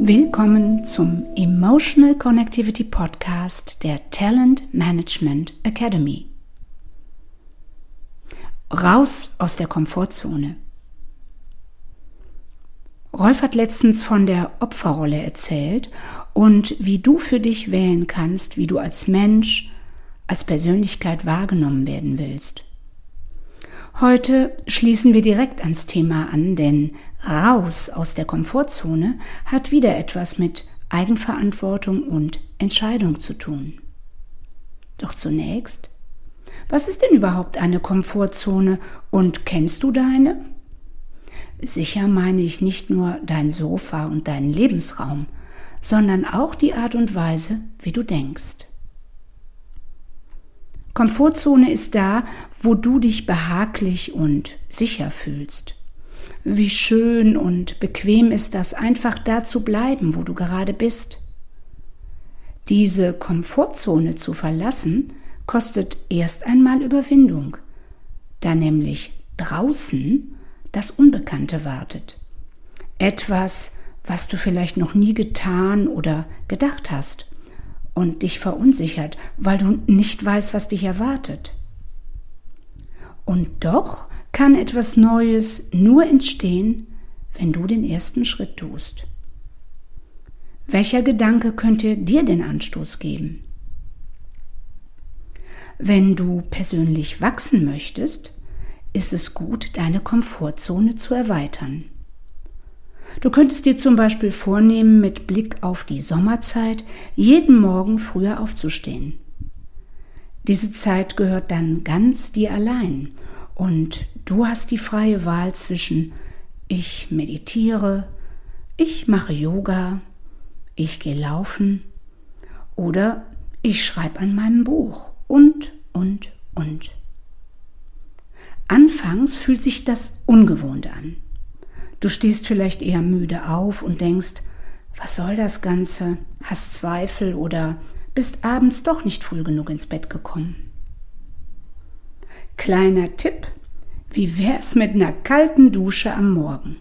Willkommen zum Emotional Connectivity Podcast der Talent Management Academy. Raus aus der Komfortzone. Rolf hat letztens von der Opferrolle erzählt und wie du für dich wählen kannst, wie du als Mensch, als Persönlichkeit wahrgenommen werden willst. Heute schließen wir direkt ans Thema an, denn raus aus der Komfortzone hat wieder etwas mit Eigenverantwortung und Entscheidung zu tun. Doch zunächst, was ist denn überhaupt eine Komfortzone und kennst du deine? Sicher meine ich nicht nur dein Sofa und deinen Lebensraum, sondern auch die Art und Weise, wie du denkst. Komfortzone ist da, wo du dich behaglich und sicher fühlst. Wie schön und bequem ist das, einfach da zu bleiben, wo du gerade bist. Diese Komfortzone zu verlassen, kostet erst einmal Überwindung, da nämlich draußen das Unbekannte wartet. Etwas, was du vielleicht noch nie getan oder gedacht hast und dich verunsichert, weil du nicht weißt, was dich erwartet. Und doch kann etwas Neues nur entstehen, wenn du den ersten Schritt tust. Welcher Gedanke könnte dir den Anstoß geben? Wenn du persönlich wachsen möchtest, ist es gut, deine Komfortzone zu erweitern. Du könntest dir zum Beispiel vornehmen, mit Blick auf die Sommerzeit jeden Morgen früher aufzustehen. Diese Zeit gehört dann ganz dir allein und du hast die freie Wahl zwischen ich meditiere, ich mache Yoga, ich gehe laufen oder ich schreibe an meinem Buch und, und, und. Anfangs fühlt sich das ungewohnt an. Du stehst vielleicht eher müde auf und denkst, was soll das Ganze? Hast Zweifel oder bist abends doch nicht früh genug ins Bett gekommen. Kleiner Tipp, wie wär's mit einer kalten Dusche am Morgen?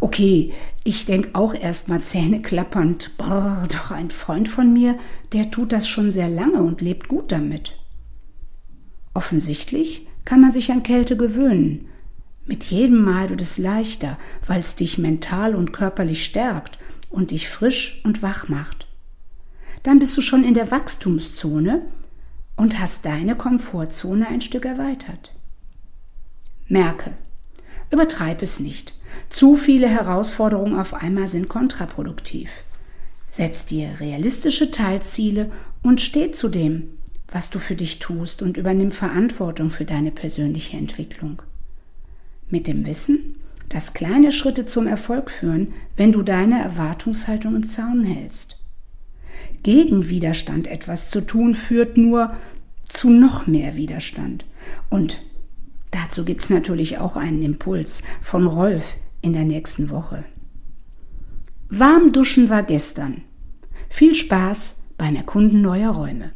Okay, ich denk auch erstmal Zähne klappernd, brrr, doch ein Freund von mir, der tut das schon sehr lange und lebt gut damit. Offensichtlich kann man sich an Kälte gewöhnen, mit jedem Mal wird es leichter, weil es dich mental und körperlich stärkt und dich frisch und wach macht. Dann bist du schon in der Wachstumszone und hast deine Komfortzone ein Stück erweitert. Merke, übertreib es nicht. Zu viele Herausforderungen auf einmal sind kontraproduktiv. Setz dir realistische Teilziele und steh zu dem, was du für dich tust und übernimm Verantwortung für deine persönliche Entwicklung mit dem Wissen, dass kleine Schritte zum Erfolg führen, wenn du deine Erwartungshaltung im Zaun hältst. Gegen Widerstand etwas zu tun führt nur zu noch mehr Widerstand. Und dazu gibt es natürlich auch einen Impuls von Rolf in der nächsten Woche. Warm duschen war gestern. Viel Spaß beim Erkunden neuer Räume.